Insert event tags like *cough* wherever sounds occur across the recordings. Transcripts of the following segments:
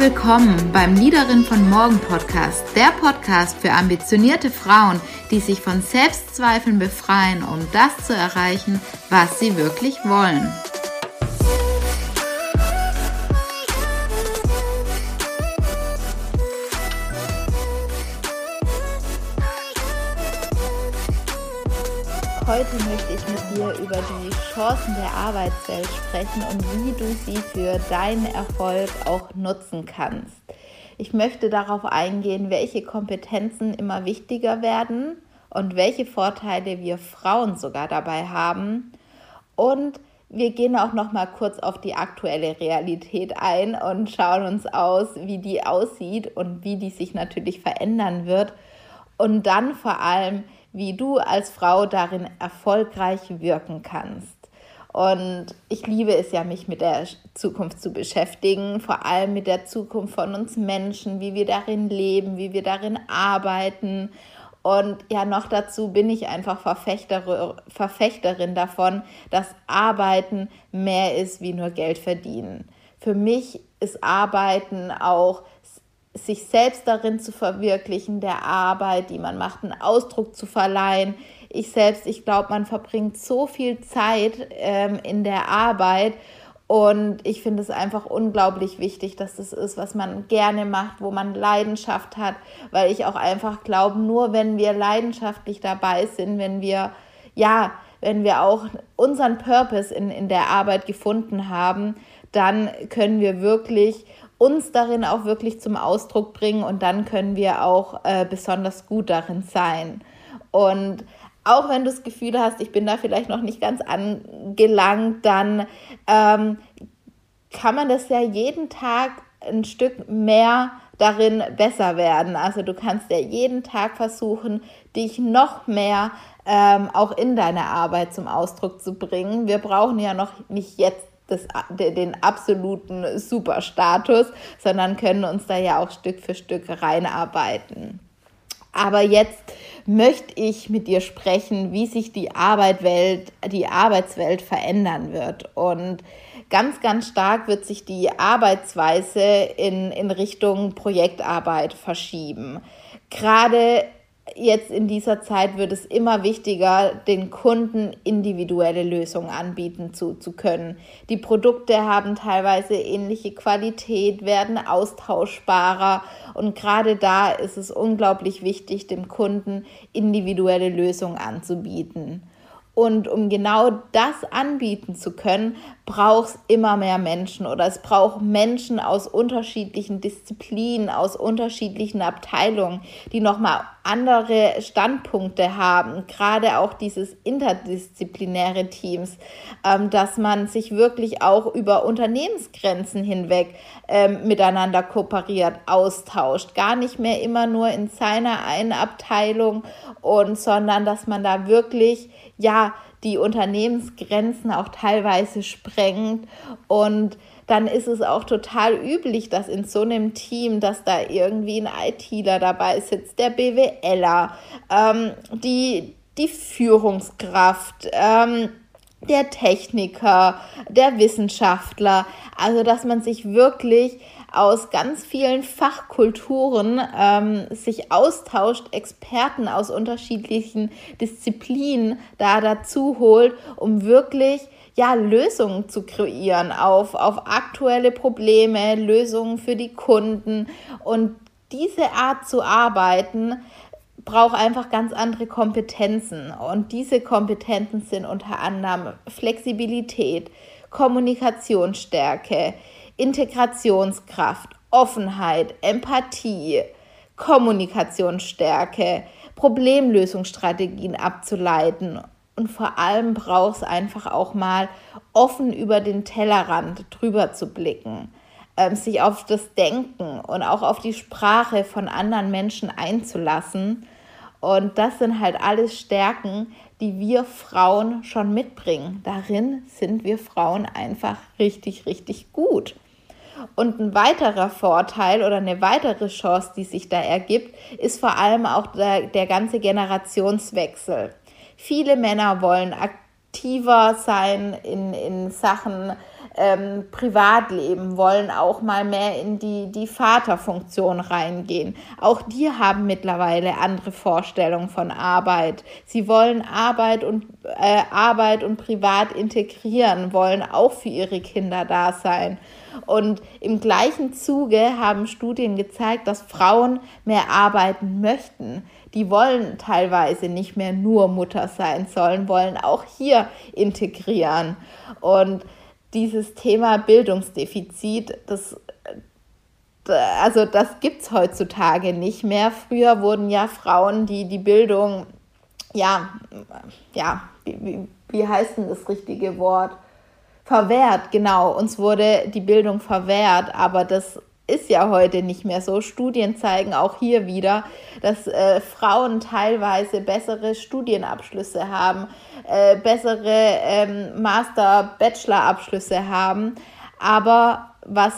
willkommen beim Liederin von Morgen Podcast, der Podcast für ambitionierte Frauen, die sich von Selbstzweifeln befreien, um das zu erreichen, was sie wirklich wollen. Heute möchte ich mit dir über die Chancen der Arbeitswelt sprechen und wie du sie für deinen Erfolg auch nutzen kannst. Ich möchte darauf eingehen, welche Kompetenzen immer wichtiger werden und welche Vorteile wir Frauen sogar dabei haben. Und wir gehen auch noch mal kurz auf die aktuelle Realität ein und schauen uns aus, wie die aussieht und wie die sich natürlich verändern wird. Und dann vor allem, wie du als Frau darin erfolgreich wirken kannst. Und ich liebe es ja, mich mit der Zukunft zu beschäftigen, vor allem mit der Zukunft von uns Menschen, wie wir darin leben, wie wir darin arbeiten. Und ja, noch dazu bin ich einfach Verfechterin, Verfechterin davon, dass Arbeiten mehr ist wie nur Geld verdienen. Für mich ist Arbeiten auch sich selbst darin zu verwirklichen, der Arbeit, die man macht, einen Ausdruck zu verleihen. Ich selbst, ich glaube, man verbringt so viel Zeit ähm, in der Arbeit und ich finde es einfach unglaublich wichtig, dass das ist, was man gerne macht, wo man Leidenschaft hat, weil ich auch einfach glaube, nur wenn wir leidenschaftlich dabei sind, wenn wir, ja, wenn wir auch unseren Purpose in, in der Arbeit gefunden haben, dann können wir wirklich uns darin auch wirklich zum Ausdruck bringen und dann können wir auch äh, besonders gut darin sein. Und auch wenn du das Gefühl hast, ich bin da vielleicht noch nicht ganz angelangt, dann ähm, kann man das ja jeden Tag ein Stück mehr darin besser werden. Also du kannst ja jeden Tag versuchen, dich noch mehr ähm, auch in deiner Arbeit zum Ausdruck zu bringen. Wir brauchen ja noch nicht jetzt das, den absoluten Superstatus, sondern können uns da ja auch Stück für Stück reinarbeiten. Aber jetzt möchte ich mit dir sprechen, wie sich die Arbeitswelt, die Arbeitswelt verändern wird. Und ganz, ganz stark wird sich die Arbeitsweise in, in Richtung Projektarbeit verschieben. Gerade jetzt in dieser Zeit wird es immer wichtiger, den Kunden individuelle Lösungen anbieten zu, zu können. Die Produkte haben teilweise ähnliche Qualität, werden austauschbarer und gerade da ist es unglaublich wichtig, dem Kunden individuelle Lösungen anzubieten. Und um genau das anbieten zu können, braucht es immer mehr Menschen. Oder es braucht Menschen aus unterschiedlichen Disziplinen, aus unterschiedlichen Abteilungen, die nochmal andere Standpunkte haben, gerade auch dieses interdisziplinäre Teams, ähm, dass man sich wirklich auch über Unternehmensgrenzen hinweg ähm, miteinander kooperiert, austauscht, gar nicht mehr immer nur in seiner einen Abteilung und sondern dass man da wirklich ja, die Unternehmensgrenzen auch teilweise sprengt. Und dann ist es auch total üblich, dass in so einem Team, dass da irgendwie ein ITler dabei sitzt, der BWLer, ähm, die, die Führungskraft, ähm, der Techniker, der Wissenschaftler. Also, dass man sich wirklich aus ganz vielen Fachkulturen ähm, sich austauscht, Experten aus unterschiedlichen Disziplinen da dazu holt, um wirklich ja, Lösungen zu kreieren auf, auf aktuelle Probleme, Lösungen für die Kunden. Und diese Art zu arbeiten, braucht einfach ganz andere Kompetenzen. Und diese Kompetenzen sind unter anderem Flexibilität, Kommunikationsstärke, Integrationskraft, Offenheit, Empathie, Kommunikationsstärke, Problemlösungsstrategien abzuleiten. Und vor allem braucht es einfach auch mal offen über den Tellerrand drüber zu blicken, äh, sich auf das Denken und auch auf die Sprache von anderen Menschen einzulassen. Und das sind halt alles Stärken, die wir Frauen schon mitbringen. Darin sind wir Frauen einfach richtig, richtig gut. Und ein weiterer Vorteil oder eine weitere Chance, die sich da ergibt, ist vor allem auch der, der ganze Generationswechsel. Viele Männer wollen aktiver sein in, in Sachen ähm, Privatleben, wollen auch mal mehr in die, die Vaterfunktion reingehen. Auch die haben mittlerweile andere Vorstellungen von Arbeit. Sie wollen Arbeit und, äh, Arbeit und Privat integrieren, wollen auch für ihre Kinder da sein. Und im gleichen Zuge haben Studien gezeigt, dass Frauen mehr arbeiten möchten. Die wollen teilweise nicht mehr nur Mutter sein sollen, wollen auch hier integrieren. Und dieses Thema Bildungsdefizit, das also das gibt es heutzutage nicht mehr. Früher wurden ja Frauen, die die Bildung, ja, ja, wie, wie heißt denn das richtige Wort? Verwehrt, genau. Uns wurde die Bildung verwehrt, aber das ist ja heute nicht mehr so. Studien zeigen auch hier wieder, dass äh, Frauen teilweise bessere Studienabschlüsse haben, äh, bessere ähm, Master-, Bachelor-Abschlüsse haben. Aber was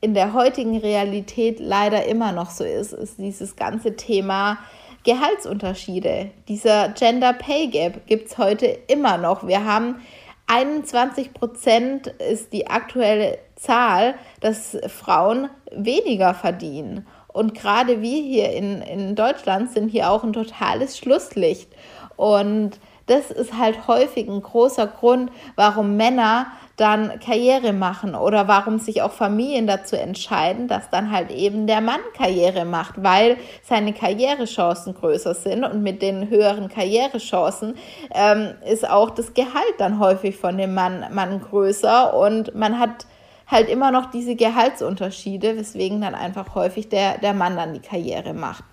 in der heutigen Realität leider immer noch so ist, ist dieses ganze Thema Gehaltsunterschiede. Dieser Gender Pay Gap gibt es heute immer noch. Wir haben 21 Prozent ist die aktuelle Zahl, dass Frauen weniger verdienen. Und gerade wir hier in, in Deutschland sind hier auch ein totales Schlusslicht. Und das ist halt häufig ein großer Grund, warum Männer dann Karriere machen oder warum sich auch Familien dazu entscheiden, dass dann halt eben der Mann Karriere macht, weil seine Karrierechancen größer sind und mit den höheren Karrierechancen ähm, ist auch das Gehalt dann häufig von dem Mann, Mann größer und man hat halt immer noch diese Gehaltsunterschiede, weswegen dann einfach häufig der, der Mann dann die Karriere macht.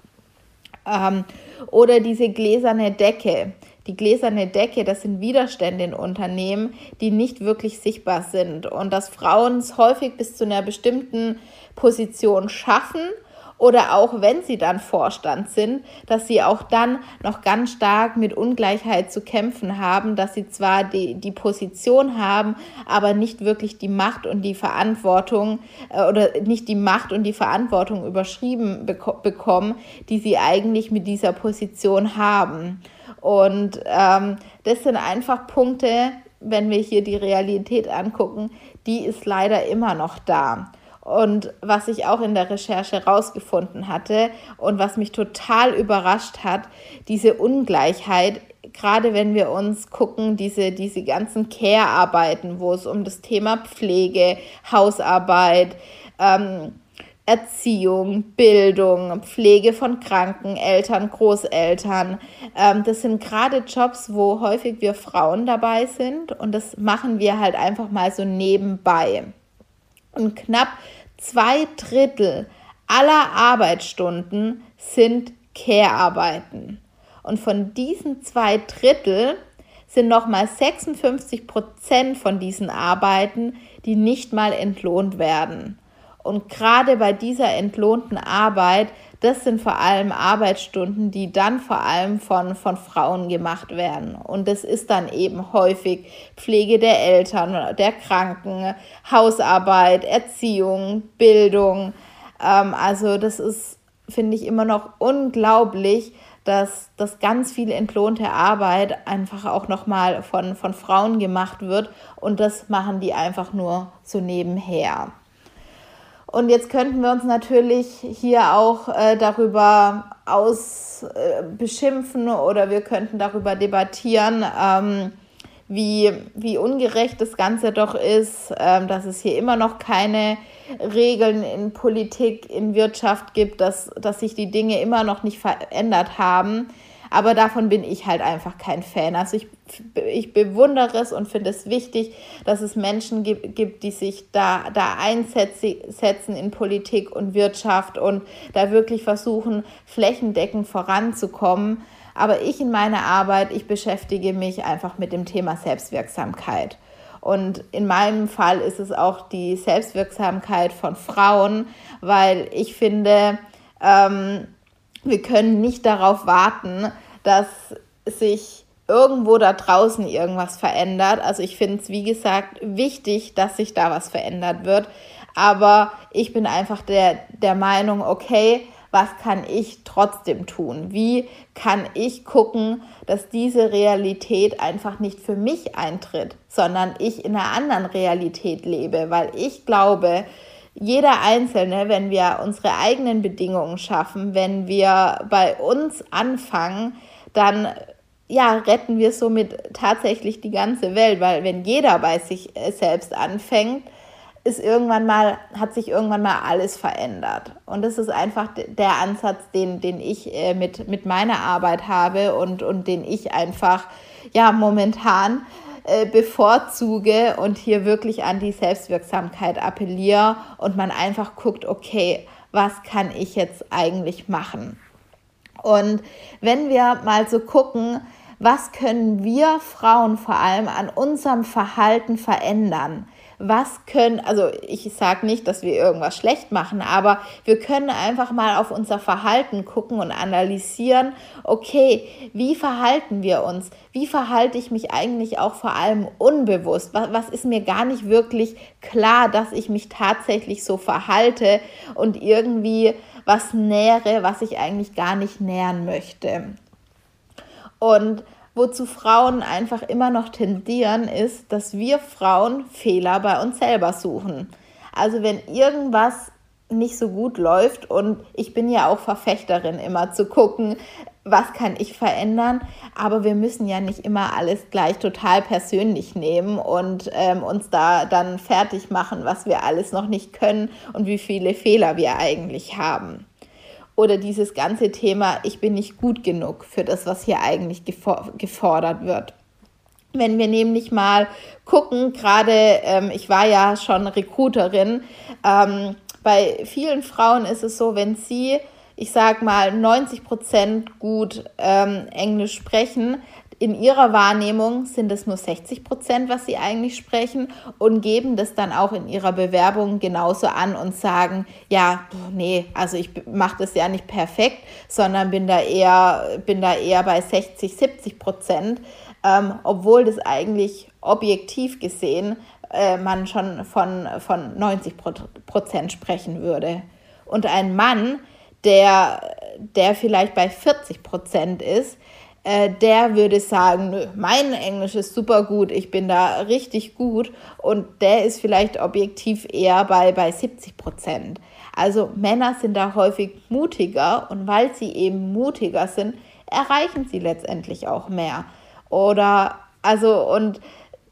Ähm, oder diese gläserne Decke. Die gläserne Decke, das sind Widerstände in Unternehmen, die nicht wirklich sichtbar sind. Und dass Frauen es häufig bis zu einer bestimmten Position schaffen oder auch wenn sie dann Vorstand sind, dass sie auch dann noch ganz stark mit Ungleichheit zu kämpfen haben, dass sie zwar die, die Position haben, aber nicht wirklich die Macht und die Verantwortung äh, oder nicht die Macht und die Verantwortung überschrieben beko bekommen, die sie eigentlich mit dieser Position haben. Und ähm, das sind einfach Punkte, wenn wir hier die Realität angucken, die ist leider immer noch da. Und was ich auch in der Recherche rausgefunden hatte und was mich total überrascht hat, diese Ungleichheit, gerade wenn wir uns gucken, diese, diese ganzen Care-Arbeiten, wo es um das Thema Pflege, Hausarbeit, ähm, Erziehung, Bildung, Pflege von Kranken, Eltern, Großeltern. Ähm, das sind gerade Jobs, wo häufig wir Frauen dabei sind und das machen wir halt einfach mal so nebenbei. Und knapp zwei Drittel aller Arbeitsstunden sind Care-Arbeiten. Und von diesen zwei Drittel sind nochmal 56 Prozent von diesen Arbeiten, die nicht mal entlohnt werden. Und gerade bei dieser entlohnten Arbeit das sind vor allem Arbeitsstunden, die dann vor allem von, von Frauen gemacht werden. Und das ist dann eben häufig Pflege der Eltern, der Kranken, Hausarbeit, Erziehung, Bildung. Ähm, also das ist, finde ich, immer noch unglaublich, dass, dass ganz viel entlohnte Arbeit einfach auch nochmal von, von Frauen gemacht wird. Und das machen die einfach nur so nebenher. Und jetzt könnten wir uns natürlich hier auch äh, darüber aus äh, oder wir könnten darüber debattieren, ähm, wie, wie ungerecht das Ganze doch ist, ähm, dass es hier immer noch keine Regeln in Politik, in Wirtschaft gibt, dass, dass sich die Dinge immer noch nicht verändert haben. Aber davon bin ich halt einfach kein Fan. Also ich, ich bewundere es und finde es wichtig, dass es Menschen gibt, die sich da, da einsetzen in Politik und Wirtschaft und da wirklich versuchen, flächendeckend voranzukommen. Aber ich in meiner Arbeit, ich beschäftige mich einfach mit dem Thema Selbstwirksamkeit. Und in meinem Fall ist es auch die Selbstwirksamkeit von Frauen, weil ich finde, ähm, wir können nicht darauf warten, dass sich irgendwo da draußen irgendwas verändert. Also ich finde es, wie gesagt, wichtig, dass sich da was verändert wird. Aber ich bin einfach der, der Meinung, okay, was kann ich trotzdem tun? Wie kann ich gucken, dass diese Realität einfach nicht für mich eintritt, sondern ich in einer anderen Realität lebe? Weil ich glaube, jeder Einzelne, wenn wir unsere eigenen Bedingungen schaffen, wenn wir bei uns anfangen, dann ja, retten wir somit tatsächlich die ganze Welt, weil wenn jeder bei sich äh, selbst anfängt, ist irgendwann mal, hat sich irgendwann mal alles verändert. Und das ist einfach der Ansatz, den, den ich äh, mit, mit meiner Arbeit habe und, und den ich einfach ja momentan äh, bevorzuge und hier wirklich an die Selbstwirksamkeit appelliere und man einfach guckt, okay, was kann ich jetzt eigentlich machen? Und wenn wir mal so gucken, was können wir Frauen vor allem an unserem Verhalten verändern? Was können, also ich sage nicht, dass wir irgendwas schlecht machen, aber wir können einfach mal auf unser Verhalten gucken und analysieren, okay, wie verhalten wir uns? Wie verhalte ich mich eigentlich auch vor allem unbewusst? Was, was ist mir gar nicht wirklich klar, dass ich mich tatsächlich so verhalte und irgendwie was nähere, was ich eigentlich gar nicht nähern möchte? Und wozu Frauen einfach immer noch tendieren, ist, dass wir Frauen Fehler bei uns selber suchen. Also wenn irgendwas nicht so gut läuft und ich bin ja auch Verfechterin immer zu gucken, was kann ich verändern, aber wir müssen ja nicht immer alles gleich total persönlich nehmen und ähm, uns da dann fertig machen, was wir alles noch nicht können und wie viele Fehler wir eigentlich haben oder dieses ganze Thema, ich bin nicht gut genug für das, was hier eigentlich gefordert wird. Wenn wir nämlich mal gucken, gerade ähm, ich war ja schon Recruiterin, ähm, bei vielen Frauen ist es so, wenn sie, ich sag mal, 90 Prozent gut ähm, Englisch sprechen, in ihrer Wahrnehmung sind es nur 60 Prozent, was sie eigentlich sprechen und geben das dann auch in ihrer Bewerbung genauso an und sagen, ja, nee, also ich mache das ja nicht perfekt, sondern bin da eher, bin da eher bei 60, 70 Prozent, ähm, obwohl das eigentlich objektiv gesehen äh, man schon von, von 90 Prozent sprechen würde. Und ein Mann, der, der vielleicht bei 40 Prozent ist, äh, der würde sagen, nö, mein Englisch ist super gut, ich bin da richtig gut und der ist vielleicht objektiv eher bei, bei 70 Prozent. Also Männer sind da häufig mutiger und weil sie eben mutiger sind, erreichen sie letztendlich auch mehr. Oder also und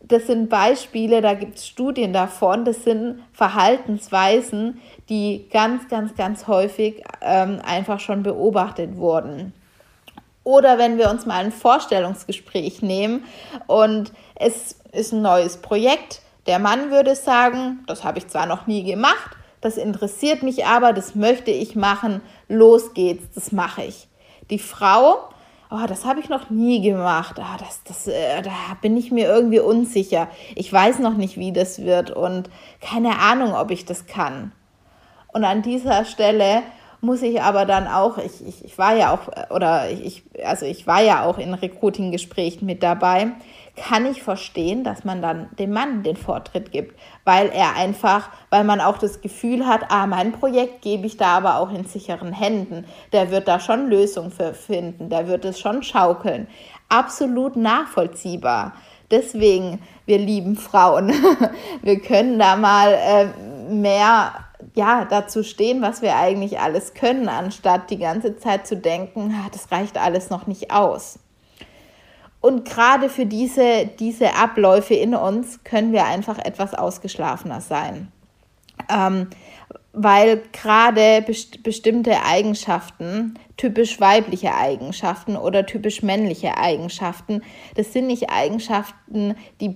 das sind Beispiele, da gibt es Studien davon, das sind Verhaltensweisen, die ganz, ganz, ganz häufig ähm, einfach schon beobachtet wurden. Oder wenn wir uns mal ein Vorstellungsgespräch nehmen und es ist ein neues Projekt, der Mann würde sagen, das habe ich zwar noch nie gemacht, das interessiert mich aber, das möchte ich machen, los geht's, das mache ich. Die Frau, oh, das habe ich noch nie gemacht, oh, das, das, äh, da bin ich mir irgendwie unsicher, ich weiß noch nicht, wie das wird und keine Ahnung, ob ich das kann. Und an dieser Stelle muss ich aber dann auch, ich, ich, ich war ja auch, oder ich, also ich war ja auch in Recruiting-Gesprächen mit dabei, kann ich verstehen, dass man dann dem Mann den Vortritt gibt, weil er einfach, weil man auch das Gefühl hat, ah, mein Projekt gebe ich da aber auch in sicheren Händen. Der wird da schon Lösungen für finden, der wird es schon schaukeln. Absolut nachvollziehbar. Deswegen, wir lieben Frauen. *laughs* wir können da mal äh, mehr ja, dazu stehen, was wir eigentlich alles können, anstatt die ganze Zeit zu denken, ah, das reicht alles noch nicht aus. Und gerade für diese, diese Abläufe in uns können wir einfach etwas ausgeschlafener sein. Ähm, weil gerade best bestimmte Eigenschaften, typisch weibliche Eigenschaften oder typisch männliche Eigenschaften, das sind nicht Eigenschaften, die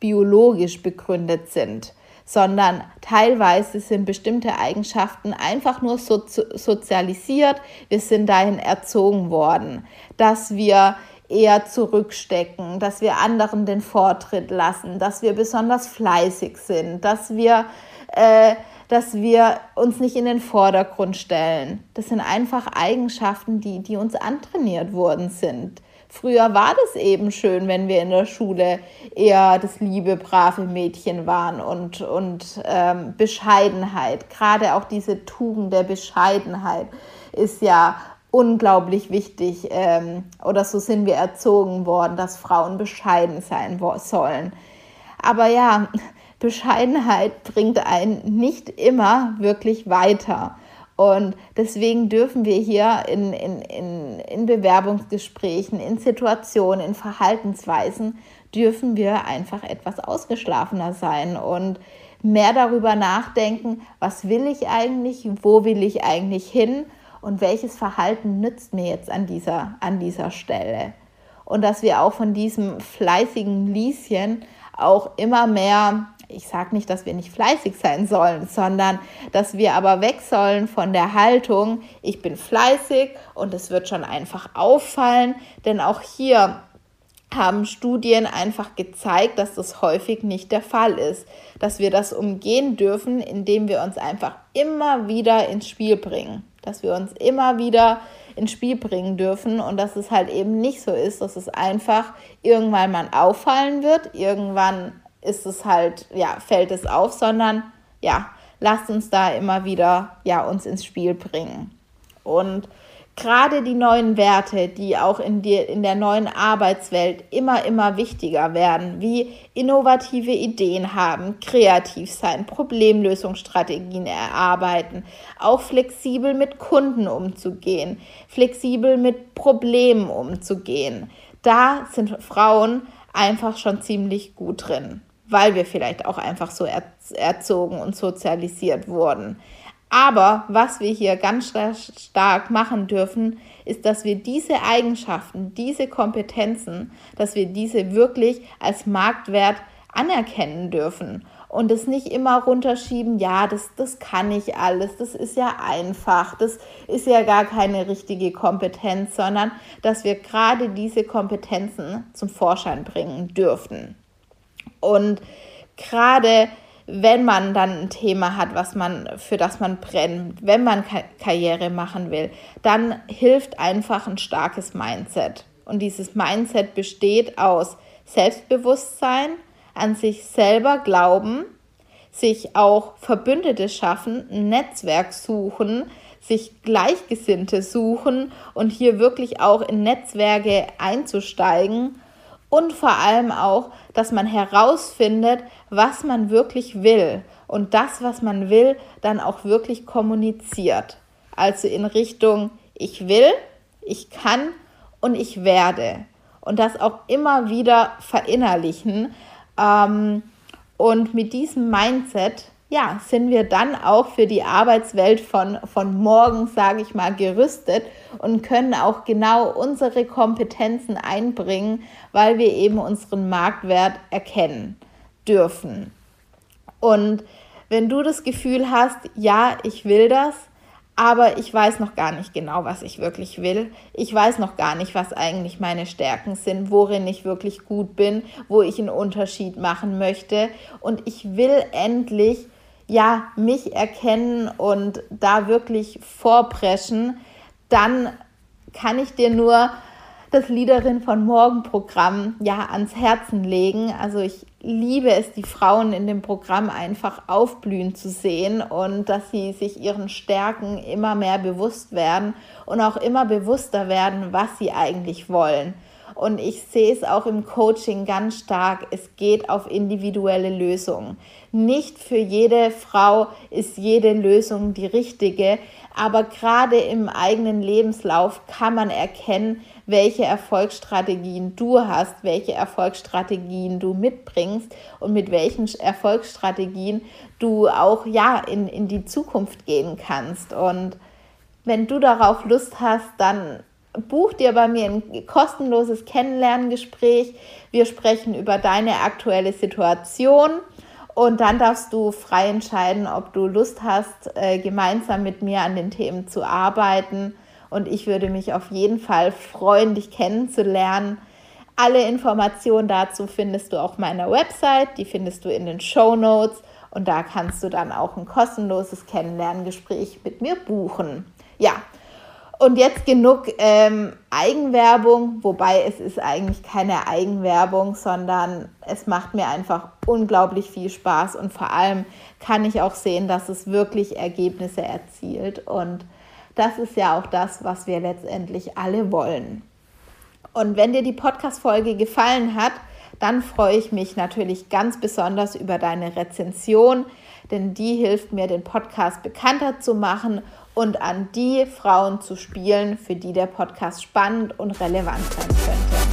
biologisch begründet sind sondern teilweise sind bestimmte Eigenschaften einfach nur so sozialisiert. Wir sind dahin erzogen worden, dass wir eher zurückstecken, dass wir anderen den Vortritt lassen, dass wir besonders fleißig sind, dass wir, äh, dass wir uns nicht in den Vordergrund stellen. Das sind einfach Eigenschaften, die, die uns antrainiert worden sind Früher war das eben schön, wenn wir in der Schule eher das liebe, brave Mädchen waren und, und ähm, Bescheidenheit, gerade auch diese Tugend der Bescheidenheit ist ja unglaublich wichtig ähm, oder so sind wir erzogen worden, dass Frauen bescheiden sein sollen. Aber ja, *laughs* Bescheidenheit bringt einen nicht immer wirklich weiter. Und deswegen dürfen wir hier in, in, in, in Bewerbungsgesprächen, in Situationen, in Verhaltensweisen, dürfen wir einfach etwas ausgeschlafener sein und mehr darüber nachdenken, was will ich eigentlich, wo will ich eigentlich hin und welches Verhalten nützt mir jetzt an dieser, an dieser Stelle. Und dass wir auch von diesem fleißigen Lieschen auch immer mehr ich sage nicht, dass wir nicht fleißig sein sollen, sondern dass wir aber weg sollen von der Haltung, ich bin fleißig und es wird schon einfach auffallen, denn auch hier haben Studien einfach gezeigt, dass das häufig nicht der Fall ist, dass wir das umgehen dürfen, indem wir uns einfach immer wieder ins Spiel bringen, dass wir uns immer wieder ins Spiel bringen dürfen und dass es halt eben nicht so ist, dass es einfach irgendwann mal auffallen wird, irgendwann ist es halt, ja, fällt es auf, sondern ja, lasst uns da immer wieder ja, uns ins Spiel bringen. Und gerade die neuen Werte, die auch in, die, in der neuen Arbeitswelt immer, immer wichtiger werden, wie innovative Ideen haben, kreativ sein, Problemlösungsstrategien erarbeiten, auch flexibel mit Kunden umzugehen, flexibel mit Problemen umzugehen. Da sind Frauen einfach schon ziemlich gut drin weil wir vielleicht auch einfach so erzogen und sozialisiert wurden. Aber was wir hier ganz stark machen dürfen, ist, dass wir diese Eigenschaften, diese Kompetenzen, dass wir diese wirklich als Marktwert anerkennen dürfen und es nicht immer runterschieben, ja, das, das kann ich alles, das ist ja einfach, das ist ja gar keine richtige Kompetenz, sondern dass wir gerade diese Kompetenzen zum Vorschein bringen dürfen. Und gerade wenn man dann ein Thema hat, was man, für das man brennt, wenn man Karriere machen will, dann hilft einfach ein starkes Mindset. Und dieses Mindset besteht aus Selbstbewusstsein, an sich selber glauben, sich auch Verbündete schaffen, ein Netzwerk suchen, sich Gleichgesinnte suchen und hier wirklich auch in Netzwerke einzusteigen und vor allem auch, dass man herausfindet, was man wirklich will und das, was man will, dann auch wirklich kommuniziert. Also in Richtung, ich will, ich kann und ich werde. Und das auch immer wieder verinnerlichen. Ähm, und mit diesem Mindset ja, sind wir dann auch für die Arbeitswelt von, von morgen, sage ich mal, gerüstet und können auch genau unsere Kompetenzen einbringen, weil wir eben unseren Marktwert erkennen dürfen. Und wenn du das Gefühl hast, ja, ich will das, aber ich weiß noch gar nicht genau, was ich wirklich will. Ich weiß noch gar nicht, was eigentlich meine Stärken sind, worin ich wirklich gut bin, wo ich einen Unterschied machen möchte. Und ich will endlich ja, mich erkennen und da wirklich vorpreschen, dann kann ich dir nur das Liederin von Morgen Programm ja ans Herzen legen. Also ich liebe es, die Frauen in dem Programm einfach aufblühen zu sehen und dass sie sich ihren Stärken immer mehr bewusst werden und auch immer bewusster werden, was sie eigentlich wollen. Und ich sehe es auch im Coaching ganz stark. Es geht auf individuelle Lösungen. Nicht für jede Frau ist jede Lösung die richtige, aber gerade im eigenen Lebenslauf kann man erkennen, welche Erfolgsstrategien du hast, welche Erfolgsstrategien du mitbringst und mit welchen Erfolgsstrategien du auch ja in, in die Zukunft gehen kannst. Und wenn du darauf Lust hast, dann buch dir bei mir ein kostenloses Kennenlerngespräch. Wir sprechen über deine aktuelle Situation und dann darfst du frei entscheiden, ob du Lust hast, äh, gemeinsam mit mir an den Themen zu arbeiten. Und ich würde mich auf jeden Fall freuen, dich kennenzulernen. Alle Informationen dazu findest du auf meiner Website, die findest du in den Show Notes und da kannst du dann auch ein kostenloses Kennenlerngespräch mit mir buchen. Ja, Und jetzt genug ähm, Eigenwerbung, wobei es ist eigentlich keine Eigenwerbung, sondern es macht mir einfach unglaublich viel Spaß und vor allem kann ich auch sehen, dass es wirklich Ergebnisse erzielt. Und das ist ja auch das, was wir letztendlich alle wollen. Und wenn dir die Podcast-Folge gefallen hat, dann freue ich mich natürlich ganz besonders über deine Rezension, denn die hilft mir, den Podcast bekannter zu machen und an die Frauen zu spielen, für die der Podcast spannend und relevant sein könnte.